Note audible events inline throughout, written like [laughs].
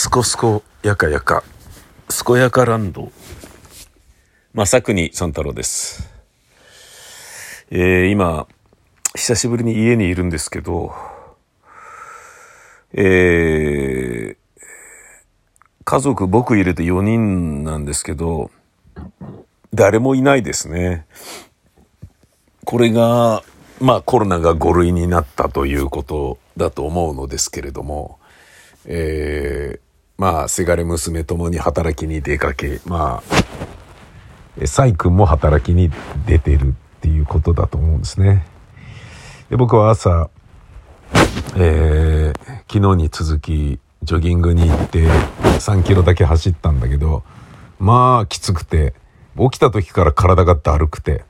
すこすこやかやか、すこやかランド。正国三太郎です。えー、今、久しぶりに家にいるんですけど、えー、家族僕入れて4人なんですけど、誰もいないですね。これが、まあコロナが5類になったということだと思うのですけれども、えー、まあ、せがれ娘ともに働きに出かけ、まあ、えサイ君も働きに出てるっていうことだと思うんですね。で僕は朝、えー、昨日に続きジョギングに行って3キロだけ走ったんだけど、まあきつくて、起きた時から体がだるくて、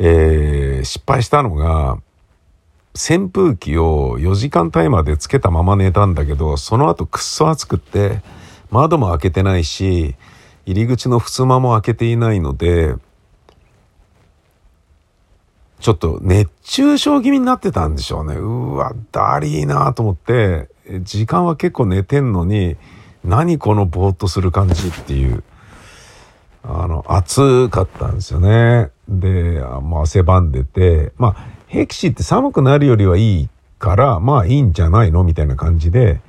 えー、失敗したのが、扇風機を4時間帯までつけたまま寝たんだけど、その後くっそ暑くって、窓も開けてないし、入り口の襖も開けていないので、ちょっと熱中症気味になってたんでしょうね。うわ、だりーなと思って、時間は結構寝てんのに、何このぼーっとする感じっていう。あの、暑かったんですよね。で、もう汗ばんでて、まあ、ヘキシって寒くなるよりはいいから、まあいいんじゃないのみたいな感じで、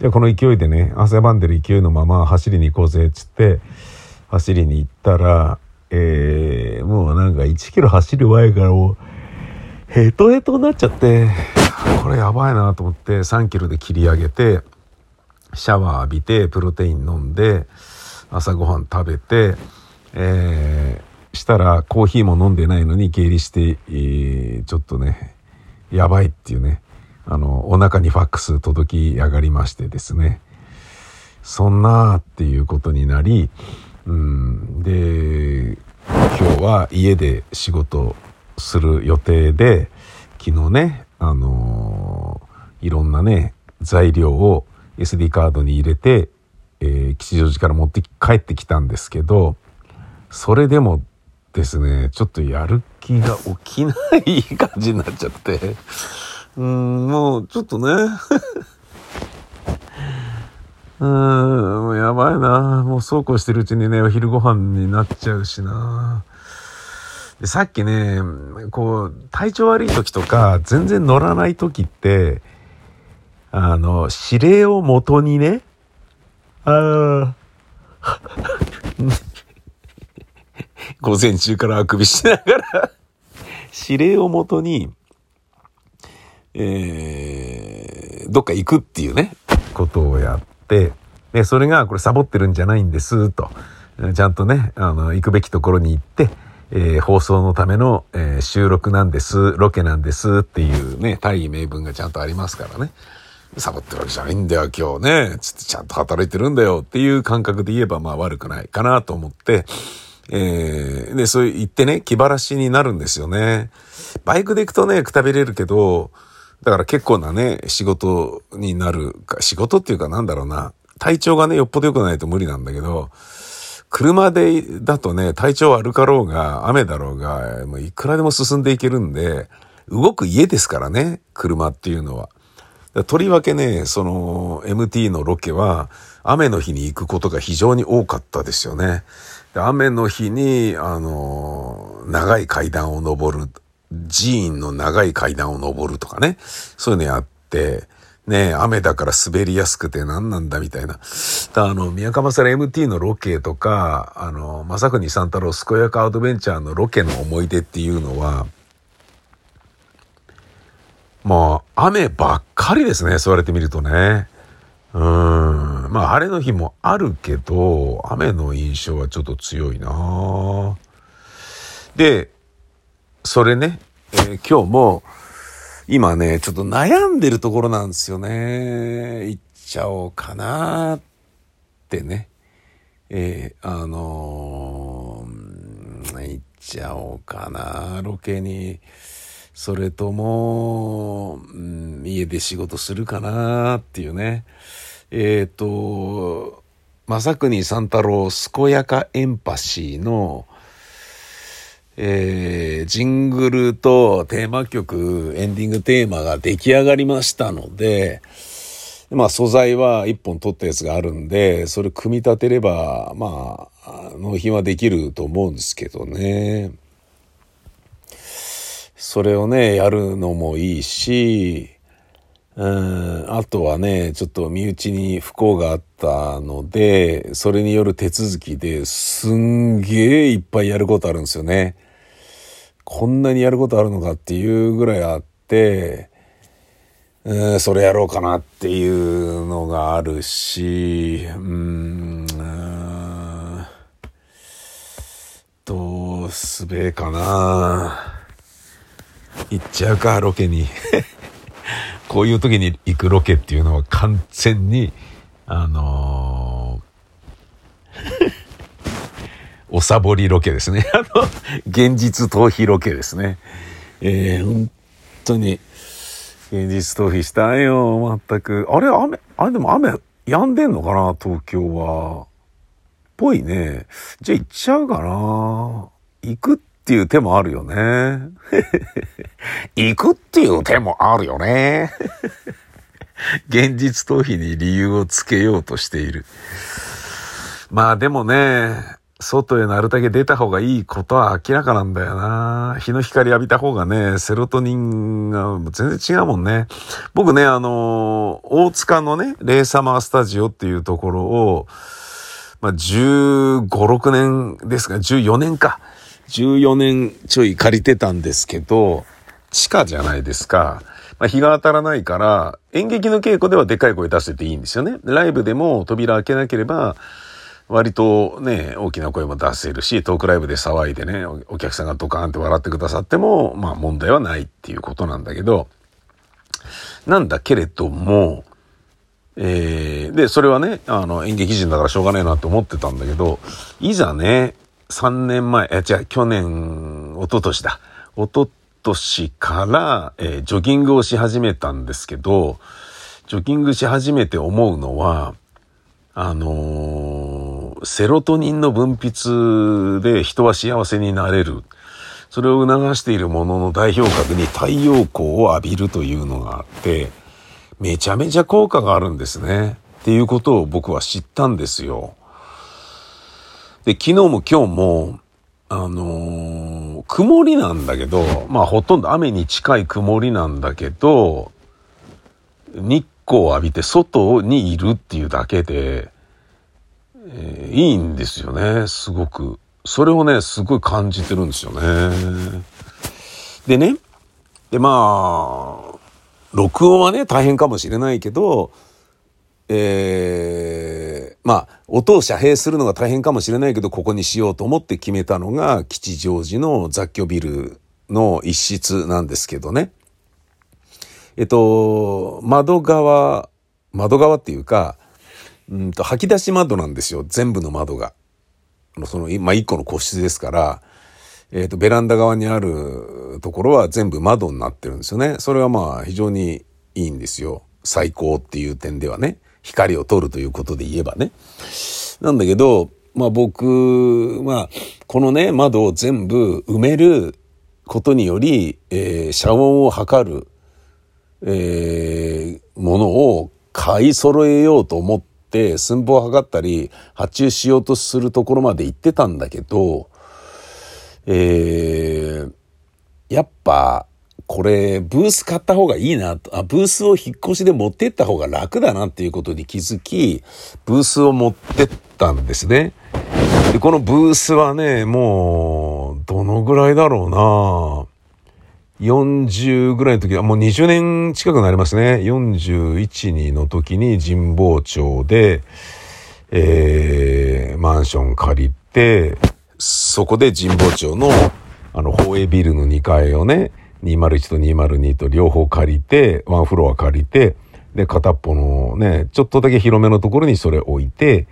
じゃあこの勢いでね、汗ばんでる勢いのまま走りに行こうぜ、っつって、走りに行ったら、えー、もうなんか1キロ走る前からもう、ヘトヘトになっちゃって、これやばいなと思って3キロで切り上げて、シャワー浴びて、プロテイン飲んで、朝ごはん食べて、え、したらコーヒーも飲んでないのに下痢して、えー、ちょっとね、やばいっていうね、あの、お腹にファックス届き上がりましてですね、そんなーっていうことになり、うん、で、今日は家で仕事する予定で、昨日ね、あのーいろんなね、材料を SD カードに入れて、えー吉祥寺から持って帰ってきたんですけど、それでもですね、ちょっとやる気が起きない感じになっちゃって、うん、もうちょっとね、[laughs] うん、もうやばいな。もうそうこうしてるうちにね、お昼ご飯になっちゃうしな。でさっきね、こう、体調悪い時とか、全然乗らない時って、あの、指令をもとにね、ああ、[laughs] 午前中からあくびしながら、[laughs] 指令をもとに、えー、どっか行くっていうね、ことをやって、で、それがこれサボってるんじゃないんです、と。ちゃんとね、あの、行くべきところに行って、えー放送のための、えー収録なんです、ロケなんですっていうね、大義名分がちゃんとありますからね。サボってるわけじゃないんだよ、今日ね。つってちゃんと働いてるんだよっていう感覚で言えばまあ悪くないかなと思って、えーで、そう言ってね、気晴らしになるんですよね。バイクで行くとね、くたびれるけど、だから結構なね、仕事になる、仕事っていうかなんだろうな、体調がね、よっぽど良くないと無理なんだけど、車でだとね、体調悪かろうが、雨だろうが、もういくらでも進んでいけるんで、動く家ですからね、車っていうのは。とりわけね、その MT のロケは雨の日に行くことが非常に多かったですよね。で雨の日に、あの、長い階段を登る、寺院の長い階段を登るとかね、そういうのやって、ね雨だから滑りやすくて何なんだみたいな。だあの、宮川さん MT のロケとか、あの、正国三太郎健やかアドベンチャーのロケの思い出っていうのは、まあ、雨ばっかりですね、そう言われてみるとね。うん。まあ、晴れの日もあるけど、雨の印象はちょっと強いなで、それね、えー今日も、今ね、ちょっと悩んでるところなんですよね。行っちゃおうかなってね。えーあのー行っちゃおうかな、ロケに。それとも、うん家で仕事するかなっていうね。えっ、と、正国三太郎健やかエンパシーの、えージングルとテーマ曲、エンディングテーマが出来上がりましたので、まあ素材は一本取ったやつがあるんで、それ組み立てれば、まあ、納品はできると思うんですけどね。それをね、やるのもいいし、うん、あとはね、ちょっと身内に不幸があったので、それによる手続きですんげえいっぱいやることあるんですよね。こんなにやることあるのかっていうぐらいあって、うん、それやろうかなっていうのがあるし、うん、どうすべえかな。行っちゃうか、ロケに。[laughs] こういう時に行くロケっていうのは完全に、あのー、おサボりロケですね。[laughs] あの、現実逃避ロケですね。えー、本当に、現実逃避したいよ、全く。あれ、雨、あれでも雨、止んでんのかな、東京は。ぽいね。じゃあ行っちゃうかな。行くっていう手もあるよね。[laughs] 行くっていう手もあるよね。現実逃避に理由をつけようとしている。まあでもね、外へなるだけ出た方がいいことは明らかなんだよな。日の光浴びた方がね、セロトニンが全然違うもんね。僕ね、あの、大塚のね、レイサマースタジオっていうところを、まあ、15、6年ですか、14年か。14年ちょい借りてたんですけど、地下じゃないですか。まあ、日が当たらないから、演劇の稽古ではでかい声出してていいんですよね。ライブでも扉開けなければ、割とね、大きな声も出せるし、トークライブで騒いでね、お客さんがドカーンって笑ってくださっても、まあ問題はないっていうことなんだけど、なんだけれども、えー、で、それはね、あの、演劇人だからしょうがないなって思ってたんだけど、いざね、3年前、え、違う、去年、一昨年だ。一昨年から、えー、ジョギングをし始めたんですけど、ジョギングし始めて思うのは、あのー、セロトニンの分泌で人は幸せになれる。それを促しているものの代表格に太陽光を浴びるというのがあって、めちゃめちゃ効果があるんですね。っていうことを僕は知ったんですよ。で、昨日も今日も、あのー、曇りなんだけど、まあほとんど雨に近い曇りなんだけど、日光を浴びて外にいるっていうだけで、えー、いいんですよね、すごく。それをね、すごい感じてるんですよね。でね、でまあ、録音はね、大変かもしれないけど、えー、まあ、音を遮蔽するのが大変かもしれないけど、ここにしようと思って決めたのが、吉祥寺の雑居ビルの一室なんですけどね。えっと、窓側、窓側っていうか、うんと、吐き出し窓なんですよ。全部の窓が。その、まあ、一個の個室ですから、えっと、ベランダ側にあるところは全部窓になってるんですよね。それはまあ、非常にいいんですよ。最高っていう点ではね。光を取るということで言えばね。なんだけど、まあ僕、まあ、このね、窓を全部埋めることにより、えー、遮音を測る、えー、ものを買い揃えようと思って、寸法を測ったり、発注しようとするところまで行ってたんだけど、えー、やっぱ、これ、ブース買った方がいいな、あ、ブースを引っ越しで持ってった方が楽だなっていうことに気づき、ブースを持ってったんですね。で、このブースはね、もう、どのぐらいだろうな40ぐらいの時は、もう20年近くなりますね。41、2の時に神保町で、えー、マンション借りて、そこで神保町の、あの、宝永ビルの2階をね、201と202と両方借りて、ワンフロア借りて、で、片っぽのね、ちょっとだけ広めのところにそれ置いて、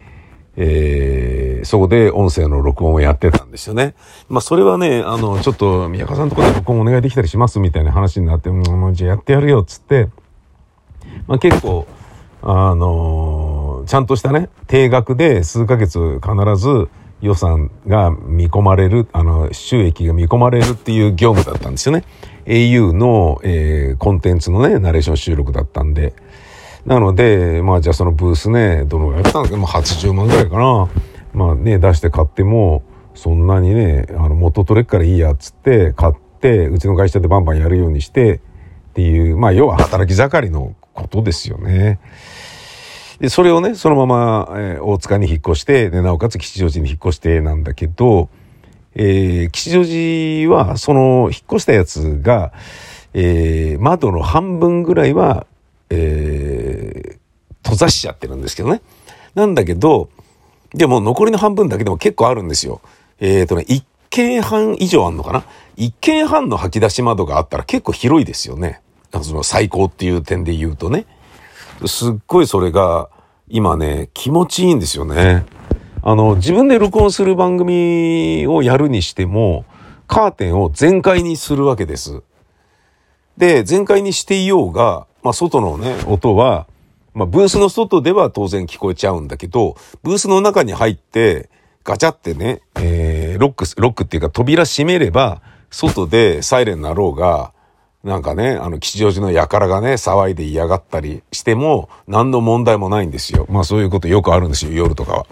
えー、そこで音声の録音をやってたんですよね。まあ、それはね、あの、ちょっと、宮川さんのところで録音お願いできたりしますみたいな話になって、もう、じゃあやってやるよ、っつって、まあ、結構、あのちゃんとしたね、定額で数ヶ月必ず予算が見込まれる、あの、収益が見込まれるっていう業務だったんですよね。Au の、えー、コンテンツのね、ナレーション収録だったんで。なので、まあじゃあそのブースね、どのぐらいやったんですか、まあ、80万ぐらいかな。まあね、出して買っても、そんなにね、あの元取れっからいいやっつって買って、うちの会社でバンバンやるようにして、っていう、まあ要は働き盛りのことですよね。で、それをね、そのまま、えー、大塚に引っ越して、で、なおかつ吉祥寺に引っ越してなんだけど、えー、吉祥寺は、その、引っ越したやつが、えー、窓の半分ぐらいは、えー、閉ざしちゃってるんですけどね。なんだけど、でも残りの半分だけでも結構あるんですよ。えっ、ー、とね、一軒半以上あんのかな？一軒半の吐き出し窓があったら結構広いですよね。その最高っていう点で言うとね。すっごいそれが今ね、気持ちいいんですよね。あの、自分で録音する番組をやるにしても、カーテンを全開にするわけです。で、全開にしていようが、まあ、外のね、音は、まあ、ブースの外では当然聞こえちゃうんだけど、ブースの中に入って、ガチャってね、えー、ロック、ロックっていうか扉閉めれば、外でサイレンなろうが、なんかね、あの、吉祥寺の輩がね、騒いで嫌がったりしても、何の問題もないんですよ。まあそういうことよくあるんですよ、夜とかは。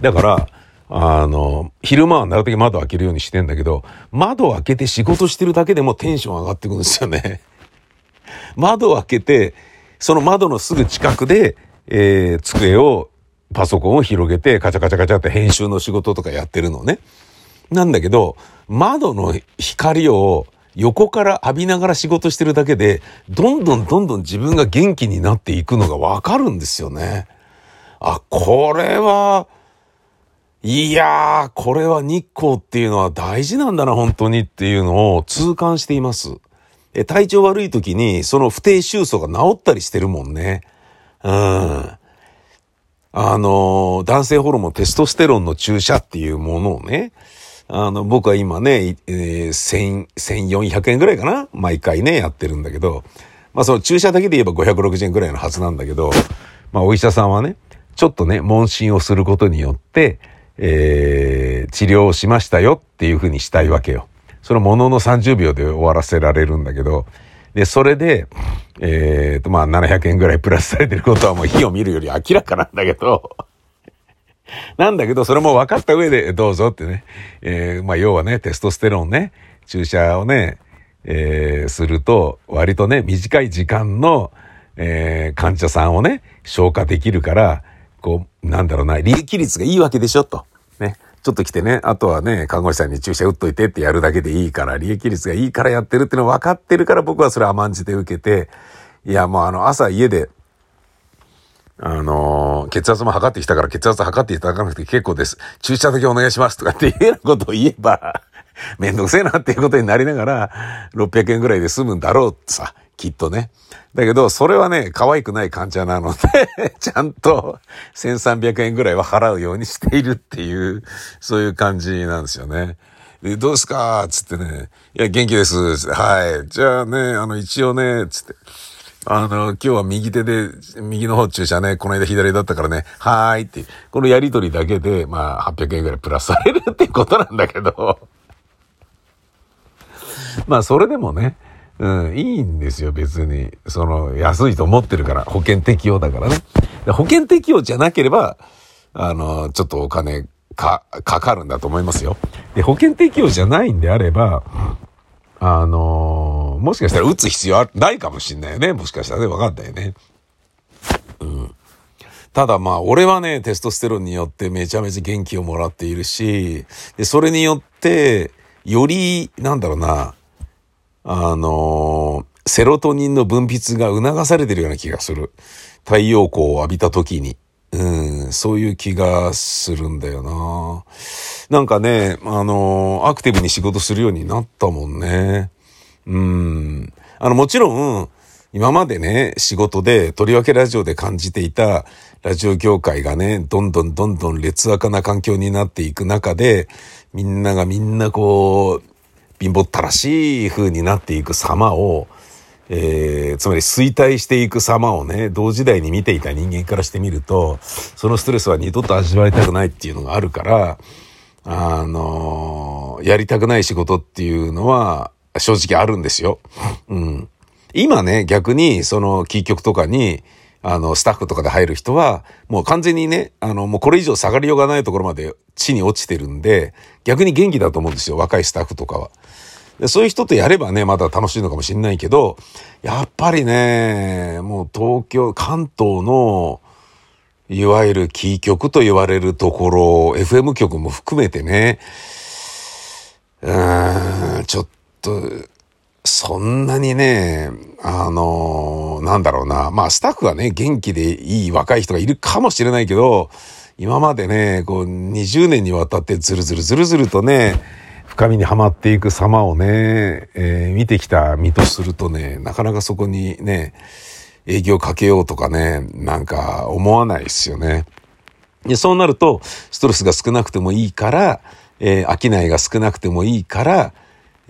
だから、あの、昼間はなるべく窓開けるようにしてんだけど、窓を開けて仕事してるだけでもテンション上がってくるんですよね。[laughs] 窓を開けて、その窓のすぐ近くで、えー、机を、パソコンを広げて、カチャカチャカチャって編集の仕事とかやってるのね。なんだけど、窓の光を横から浴びながら仕事してるだけで、どんどんどんどん自分が元気になっていくのがわかるんですよね。あ、これは、いやー、これは日光っていうのは大事なんだな、本当にっていうのを痛感しています。え、体調悪い時に、その不定収素が治ったりしてるもんね。うん。あの、男性ホルモンテストステロンの注射っていうものをね、あの、僕は今ね、えー、1400円ぐらいかな毎回ね、やってるんだけど、まあその注射だけで言えば560円ぐらいのはずなんだけど、まあお医者さんはね、ちょっとね、問診をすることによって、えー、治療をしましたよっていうふうにしたいわけよ。そのものの30秒で終わらせられるんだけど、で、それで、えー、と、まあ、700円ぐらいプラスされてることはもう火を見るより明らかなんだけど、なんだけど、それも分かった上でどうぞってね、えー、まあ、要はね、テストステロンね、注射をね、えー、すると、割とね、短い時間の、えー、患者さんをね、消化できるから、こう、なんだろうな、利益率がいいわけでしょ、と。ね。ちょっと来てね、あとはね、看護師さんに注射打っといてってやるだけでいいから、利益率がいいからやってるっていうの分かってるから僕はそれ甘んじて受けて、いや、もうあの、朝家で、あのー、血圧も測ってきたから血圧測っていただかなくて結構です。注射だけお願いしますとかっていうようなことを言えば、めんどくせえなっていうことになりながら、600円ぐらいで済むんだろうってさ、きっとね。だけど、それはね、可愛くない患者なので [laughs] ちゃんと1300円ぐらいは払うようにしているっていう、そういう感じなんですよね。で、どうすか？つってね、いや、元気です。はい。じゃあね、あの、一応ね、つって。あの、今日は右手で、右の方注射ね、この間左だったからね、はーいって、このやりとりだけで、まあ、800円ぐらいプラスされるっていうことなんだけど、まあ、それでもね、うん、いいんですよ、別に。その、安いと思ってるから、保険適用だからね。保険適用じゃなければ、あの、ちょっとお金か、かかるんだと思いますよ。で、保険適用じゃないんであれば、あのもしかしたら打つ必要はないかもしんないよね。もしかしたらね、わかんないよね。うん。ただまあ、俺はね、テストステロンによってめちゃめちゃ元気をもらっているし、で、それによって、より、なんだろうな、あのセロトニンの分泌が促されてるような気がする。太陽光を浴びた時に。うん、そういう気がするんだよな。なんかね、あのアクティブに仕事するようになったもんね。うん。あの、もちろん、今までね、仕事で、とりわけラジオで感じていた、ラジオ業界がね、どんどんどんどん劣悪な環境になっていく中で、みんながみんなこう、貧乏ったらしい風になっていく様を、えー、つまり衰退していく様をね、同時代に見ていた人間からしてみると、そのストレスは二度と味わいたくないっていうのがあるから、あのー、やりたくない仕事っていうのは正直あるんですよ。うん。今ね、逆に、その、キー局とかに、あの、スタッフとかで入る人は、もう完全にね、あの、もうこれ以上下がりようがないところまで地に落ちてるんで、逆に元気だと思うんですよ、若いスタッフとかは。でそういう人とやればね、まだ楽しいのかもしれないけど、やっぱりね、もう東京、関東の、いわゆるキー局と言われるところ、FM 局も含めてね、うーん、ちょっと、そんなにね、あのなんだろうな。まあ、スタッフはね、元気でいい若い人がいるかもしれないけど、今までね、こう、20年にわたってずるずるずるずるとね、深みにはまっていく様をね、えー、見てきた身とするとね、なかなかそこにね、営業かけようとかね、なんか思わないですよね。でそうなると、ストレスが少なくてもいいから、えー、商いが少なくてもいいから、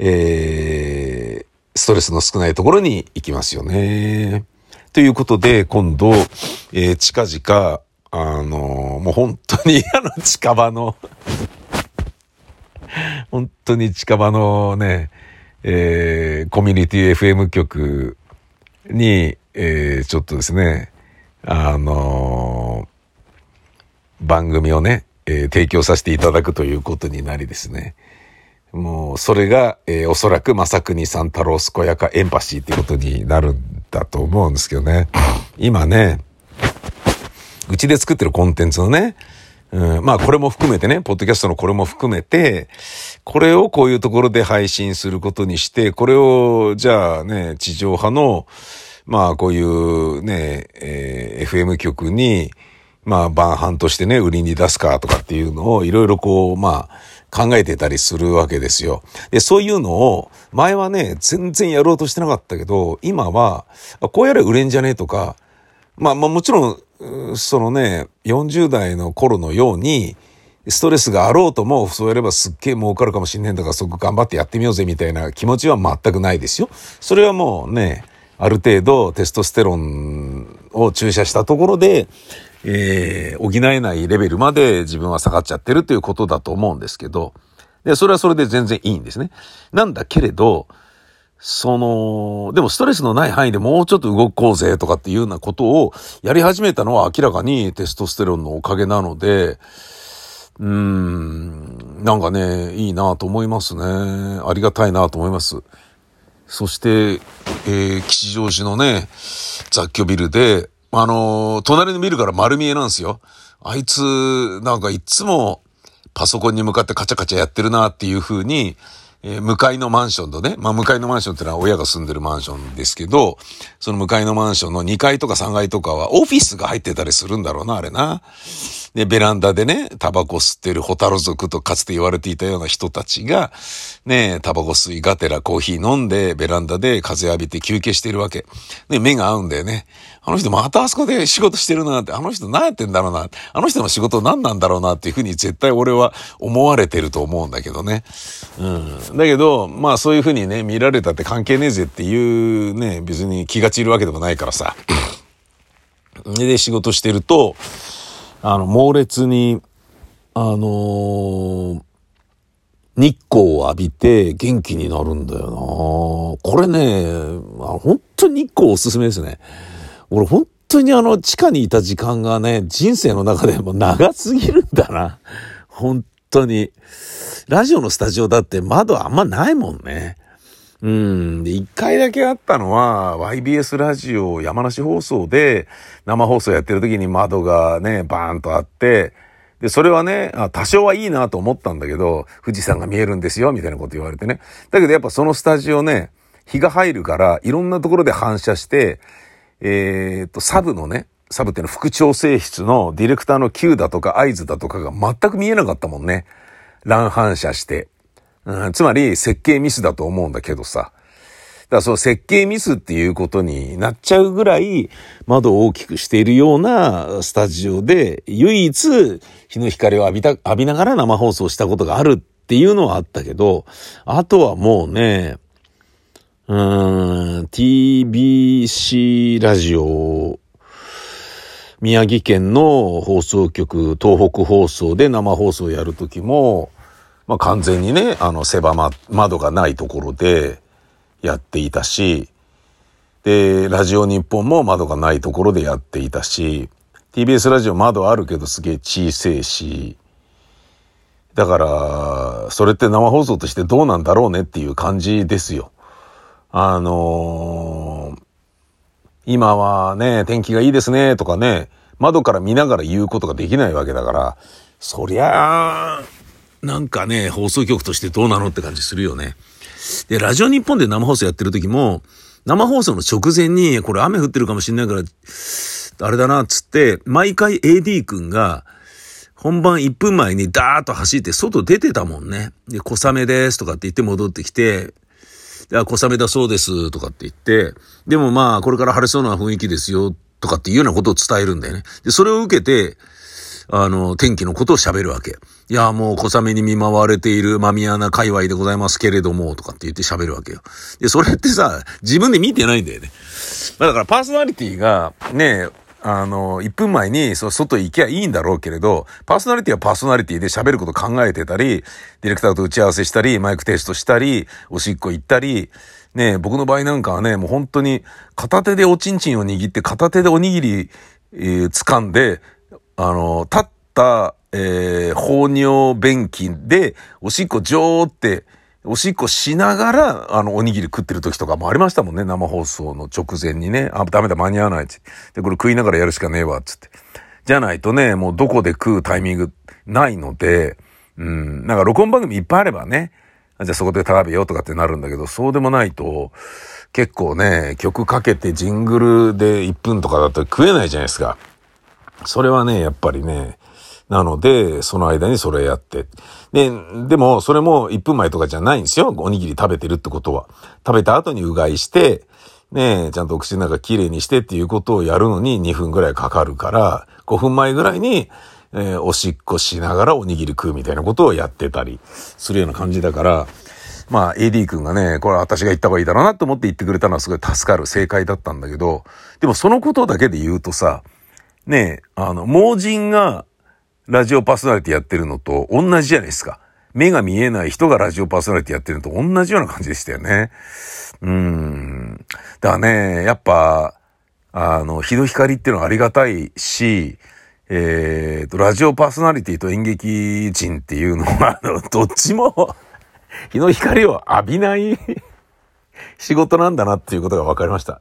えー、ストレスの少ないところに行きますよね。ということで、今度、えー、近々、あのー、もう本当に [laughs] あの近場の本当に近場のね、えー、コミュニティ FM 局に、えー、ちょっとですね、あのー、番組をね、えー、提供させていただくということになりですね。もう、それが、えー、おそらく、正国さん太郎健やかエンパシーっていうことになるんだと思うんですけどね。今ね、うちで作ってるコンテンツのね、うん、まあこれも含めてね、ポッドキャストのこれも含めて、これをこういうところで配信することにして、これを、じゃあね、地上波の、まあこういうね、えー、FM 局に、まあ晩飯としてね、売りに出すかとかっていうのをいろいろこう、まあ、考えてたりするわけですよ。で、そういうのを、前はね、全然やろうとしてなかったけど、今は、こうやれ売れんじゃねえとか、まあ、まあもちろん、そのね、40代の頃のように、ストレスがあろうとも、そうやればすっげえ儲かるかもしんねえんだから、そこ頑張ってやってみようぜみたいな気持ちは全くないですよ。それはもうね、ある程度テストステロンを注射したところで、えー、補えないレベルまで自分は下がっちゃってるということだと思うんですけど、で、それはそれで全然いいんですね。なんだけれど、その、でもストレスのない範囲でもうちょっと動こうぜとかっていうようなことをやり始めたのは明らかにテストステロンのおかげなので、うーん、なんかね、いいなと思いますね。ありがたいなと思います。そして、えー、吉祥寺のね、雑居ビルで、あの、隣のビルから丸見えなんですよ。あいつ、なんかいつもパソコンに向かってカチャカチャやってるなっていう風に、えー、向かいのマンションとね、まあ向かいのマンションってのは親が住んでるマンションですけど、その向かいのマンションの2階とか3階とかはオフィスが入ってたりするんだろうな、あれな。で、ベランダでね、タバコ吸ってるホタル族とかつて言われていたような人たちが、ね、タバコ吸いがてらコーヒー飲んで、ベランダで風浴びて休憩しているわけ。ね、目が合うんだよね。あの人またあそこで仕事してるなって、あの人何やってんだろうな、あの人の仕事何なんだろうなっていうふうに絶対俺は思われてると思うんだけどね。うん。だけど、まあそういうふうにね、見られたって関係ねえぜっていうね、別に気が散るわけでもないからさ。で、仕事してると、あの、猛烈に、あのー、日光を浴びて元気になるんだよなこれね、本当に日光おすすめですね。俺本当にあの地下にいた時間がね、人生の中でも長すぎるんだな。本当に。ラジオのスタジオだって窓あんまないもんね。うん。で、一回だけあったのは、YBS ラジオ山梨放送で生放送やってる時に窓がね、バーンとあって、で、それはね、多少はいいなと思ったんだけど、富士山が見えるんですよ、みたいなこと言われてね。だけどやっぱそのスタジオね、日が入るから、いろんなところで反射して、えー、っと、サブのね、サブっていうの副調整室のディレクターの Q だとか合図だとかが全く見えなかったもんね。乱反射して。うん、つまり設計ミスだと思うんだけどさ。だからその設計ミスっていうことになっちゃうぐらい窓を大きくしているようなスタジオで唯一日の光を浴びた、浴びながら生放送したことがあるっていうのはあったけど、あとはもうね、うん、TBC ラジオ宮城県の放送局、東北放送で生放送やるときも、まあ完全にね、あの、狭ま、窓がないところでやっていたし、で、ラジオ日本も窓がないところでやっていたし、TBS ラジオ窓あるけどすげえ小せえし、だから、それって生放送としてどうなんだろうねっていう感じですよ。あのー、今はね、天気がいいですねとかね、窓から見ながら言うことができないわけだから、そりゃあ、なんかね、放送局としてどうなのって感じするよね。で、ラジオ日本で生放送やってる時も、生放送の直前に、これ雨降ってるかもしんないから、あれだな、つって、毎回 AD 君が、本番1分前にダーッと走って外出てたもんね。で、小雨ですとかって言って戻ってきて、いや、小雨だそうですとかって言って、でもまあ、これから晴れそうな雰囲気ですよとかっていうようなことを伝えるんだよね。で、それを受けて、あの、天気のことを喋るわけ。いや、もう小雨に見舞われているマミアナ界隈でございますけれども、とかって言って喋るわけよ。で、それってさ、自分で見てないんだよね。まあ、だからパーソナリティが、ね、あの、1分前に、そ外行きゃいいんだろうけれど、パーソナリティはパーソナリティで喋ること考えてたり、ディレクターと打ち合わせしたり、マイクテストしたり、おしっこ行ったり、ね、僕の場合なんかはね、もう本当に片手でおちんちんを握って片手でおにぎり、えー、掴んで、あの、立った、えー、放尿便器で、おしっこジョーって、おしっこしながら、あの、おにぎり食ってる時とかもありましたもんね、生放送の直前にね。あ、ダメだ、間に合わないって。で、これ食いながらやるしかねえわ、つって。じゃないとね、もうどこで食うタイミングないので、うん、なんか録音番組いっぱいあればね、じゃあそこで食べようとかってなるんだけど、そうでもないと、結構ね、曲かけてジングルで1分とかだと食えないじゃないですか。それはね、やっぱりね、なので、その間にそれやって。で、でも、それも1分前とかじゃないんですよ。おにぎり食べてるってことは。食べた後にうがいして、ねちゃんとお口の中きれいにしてっていうことをやるのに2分ぐらいかかるから、5分前ぐらいに、えー、おしっこしながらおにぎり食うみたいなことをやってたりするような感じだから、まあ、AD 君がね、これ私が言った方がいいだろうなと思って言ってくれたのはすごい助かる正解だったんだけど、でもそのことだけで言うとさ、ねえ、あの、盲人がラジオパーソナリティやってるのと同じじゃないですか。目が見えない人がラジオパーソナリティやってるのと同じような感じでしたよね。うん。だからね、やっぱ、あの、日の光っていうのはありがたいし、えー、と、ラジオパーソナリティと演劇人っていうのは、あの、どっちも日の光を浴びない仕事なんだなっていうことが分かりました。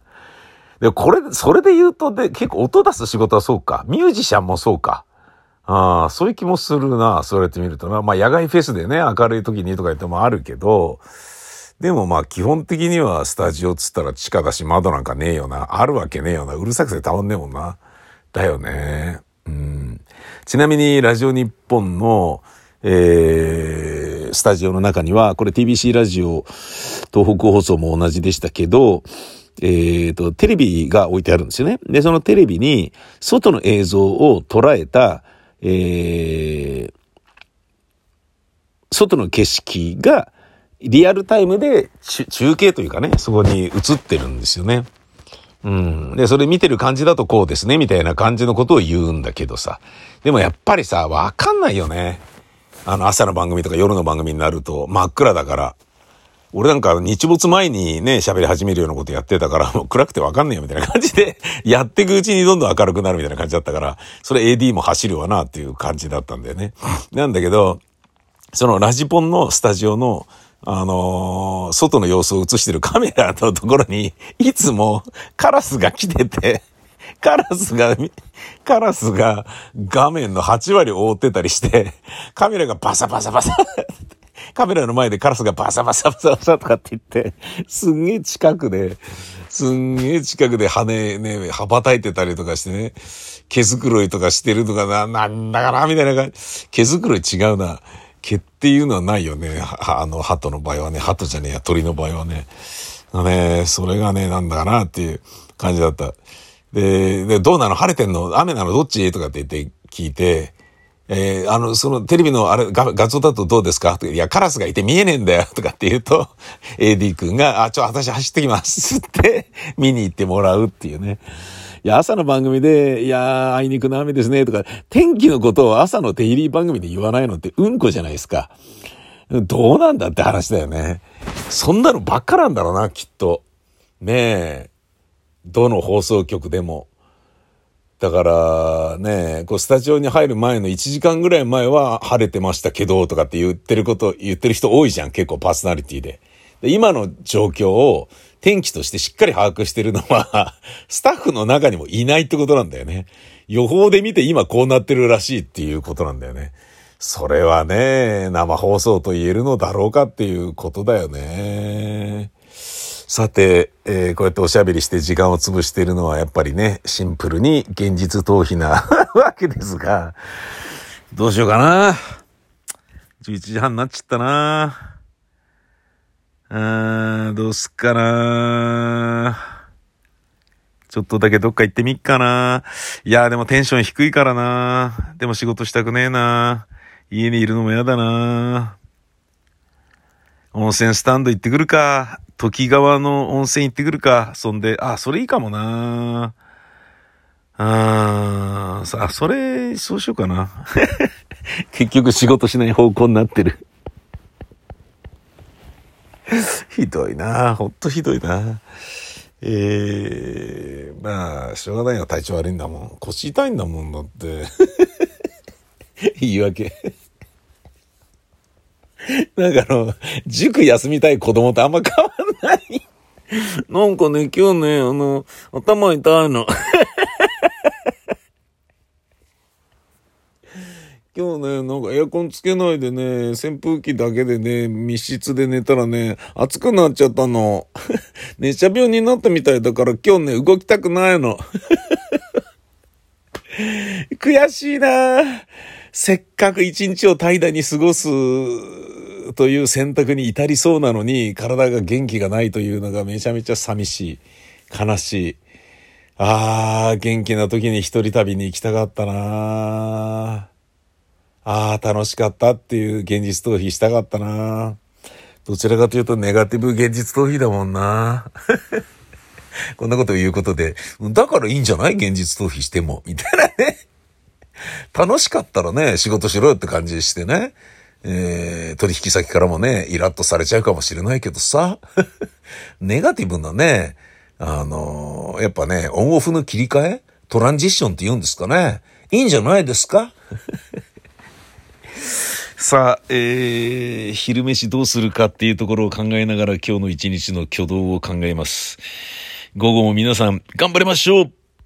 で、これ、それで言うとで、結構音出す仕事はそうか。ミュージシャンもそうか。ああ、そういう気もするな。そうやって見るとな。まあ、野外フェスでね、明るい時にとか言ってもあるけど、でもまあ、基本的にはスタジオつったら地下だし窓なんかねえよな。あるわけねえよな。うるさくてたまんねえもんな。だよね。うん。ちなみに、ラジオ日本の、えー、スタジオの中には、これ TBC ラジオ、東北放送も同じでしたけど、えっ、ー、と、テレビが置いてあるんですよね。で、そのテレビに、外の映像を捉えた、えー、外の景色が、リアルタイムで中継というかね、そこに映ってるんですよね。うん。で、それ見てる感じだとこうですね、みたいな感じのことを言うんだけどさ。でもやっぱりさ、わかんないよね。あの、朝の番組とか夜の番組になると真っ暗だから。俺なんか日没前にね、喋り始めるようなことやってたから、[laughs] もう暗くてわかんねえよみたいな感じで、[laughs] やっていくうちにどんどん明るくなるみたいな感じだったから、それ AD も走るわなっていう感じだったんだよね。なんだけど、そのラジポンのスタジオの、あのー、外の様子を映してるカメラのところに、いつもカラスが来てて、カラスが、カラスが画面の8割覆ってたりして、カメラがバサバサバサカメラの前でカラスがバサバサバサバサとかって言って、すんげえ近くで、すんげえ近くで羽ね、羽ばたいてたりとかしてね、毛づくろいとかしてるとかな、なんだかな、みたいな感じ。毛づくろい違うな。毛っていうのはないよね。あの、鳩の場合はね、鳩じゃねえや、鳥の場合はね。ね、それがね、なんだかなっていう感じだった。で、で、どうなの？晴れてんの？雨なの？どっち？とかって言って聞いて、えー、あの、そのテレビのあれ画、画像だとどうですか？いや、カラスがいて見えねえんだよ [laughs] とかって言うと、AD 君が、あ、ちょ、私走ってきますって [laughs] 見に行ってもらうっていうね。いや、朝の番組で、いやあいにくの雨ですねとか、天気のことを朝のテイリー番組で言わないのってうんこじゃないですか。どうなんだって話だよね。そんなのばっかなんだろうな、きっと。ねえ。どの放送局でも。だからね、こうスタジオに入る前の1時間ぐらい前は晴れてましたけどとかって言ってること、言ってる人多いじゃん、結構パーソナリティで。で今の状況を天気としてしっかり把握してるのは [laughs] スタッフの中にもいないってことなんだよね。予報で見て今こうなってるらしいっていうことなんだよね。それはね、生放送と言えるのだろうかっていうことだよね。さて、えー、こうやっておしゃべりして時間を潰しているのはやっぱりね、シンプルに現実逃避な [laughs] わけですが、どうしようかな。11時半になっちゃったな。あーん、どうすっかな。ちょっとだけどっか行ってみっかな。いやーでもテンション低いからな。でも仕事したくねえな。家にいるのも嫌だな。温泉スタンド行ってくるか。時川の温泉行ってくるか。そんで、あ、それいいかもな。あー、さ、それ、そうしようかな。[laughs] 結局仕事しない方向になってる。[laughs] ひどいなほんとひどいなえー、まあ、しょうがないよ。体調悪いんだもん。腰痛いんだもんだって。[laughs] 言い訳。なんかあの、塾休みたい子供とあんま変わんない。なんかね、今日ね、あの、頭痛いの。[laughs] 今日ね、なんかエアコンつけないでね、扇風機だけでね、密室で寝たらね、暑くなっちゃったの。[laughs] 熱射病になったみたいだから今日ね、動きたくないの。[laughs] 悔しいなせっかく一日を怠惰に過ごすという選択に至りそうなのに、体が元気がないというのがめちゃめちゃ寂しい。悲しい。ああ、元気な時に一人旅に行きたかったなああ、楽しかったっていう現実逃避したかったなどちらかというとネガティブ現実逃避だもんな [laughs] こんなことを言うことで、だからいいんじゃない？現実逃避しても。みたいなね。楽しかったらね、仕事しろよって感じしてね。えー、取引先からもね、イラッとされちゃうかもしれないけどさ。[laughs] ネガティブなね、あのー、やっぱね、オンオフの切り替え？トランジションって言うんですかね？いいんじゃないですか？[laughs] さあ、えー、昼飯どうするかっていうところを考えながら今日の一日の挙動を考えます。午後も皆さん頑張りましょう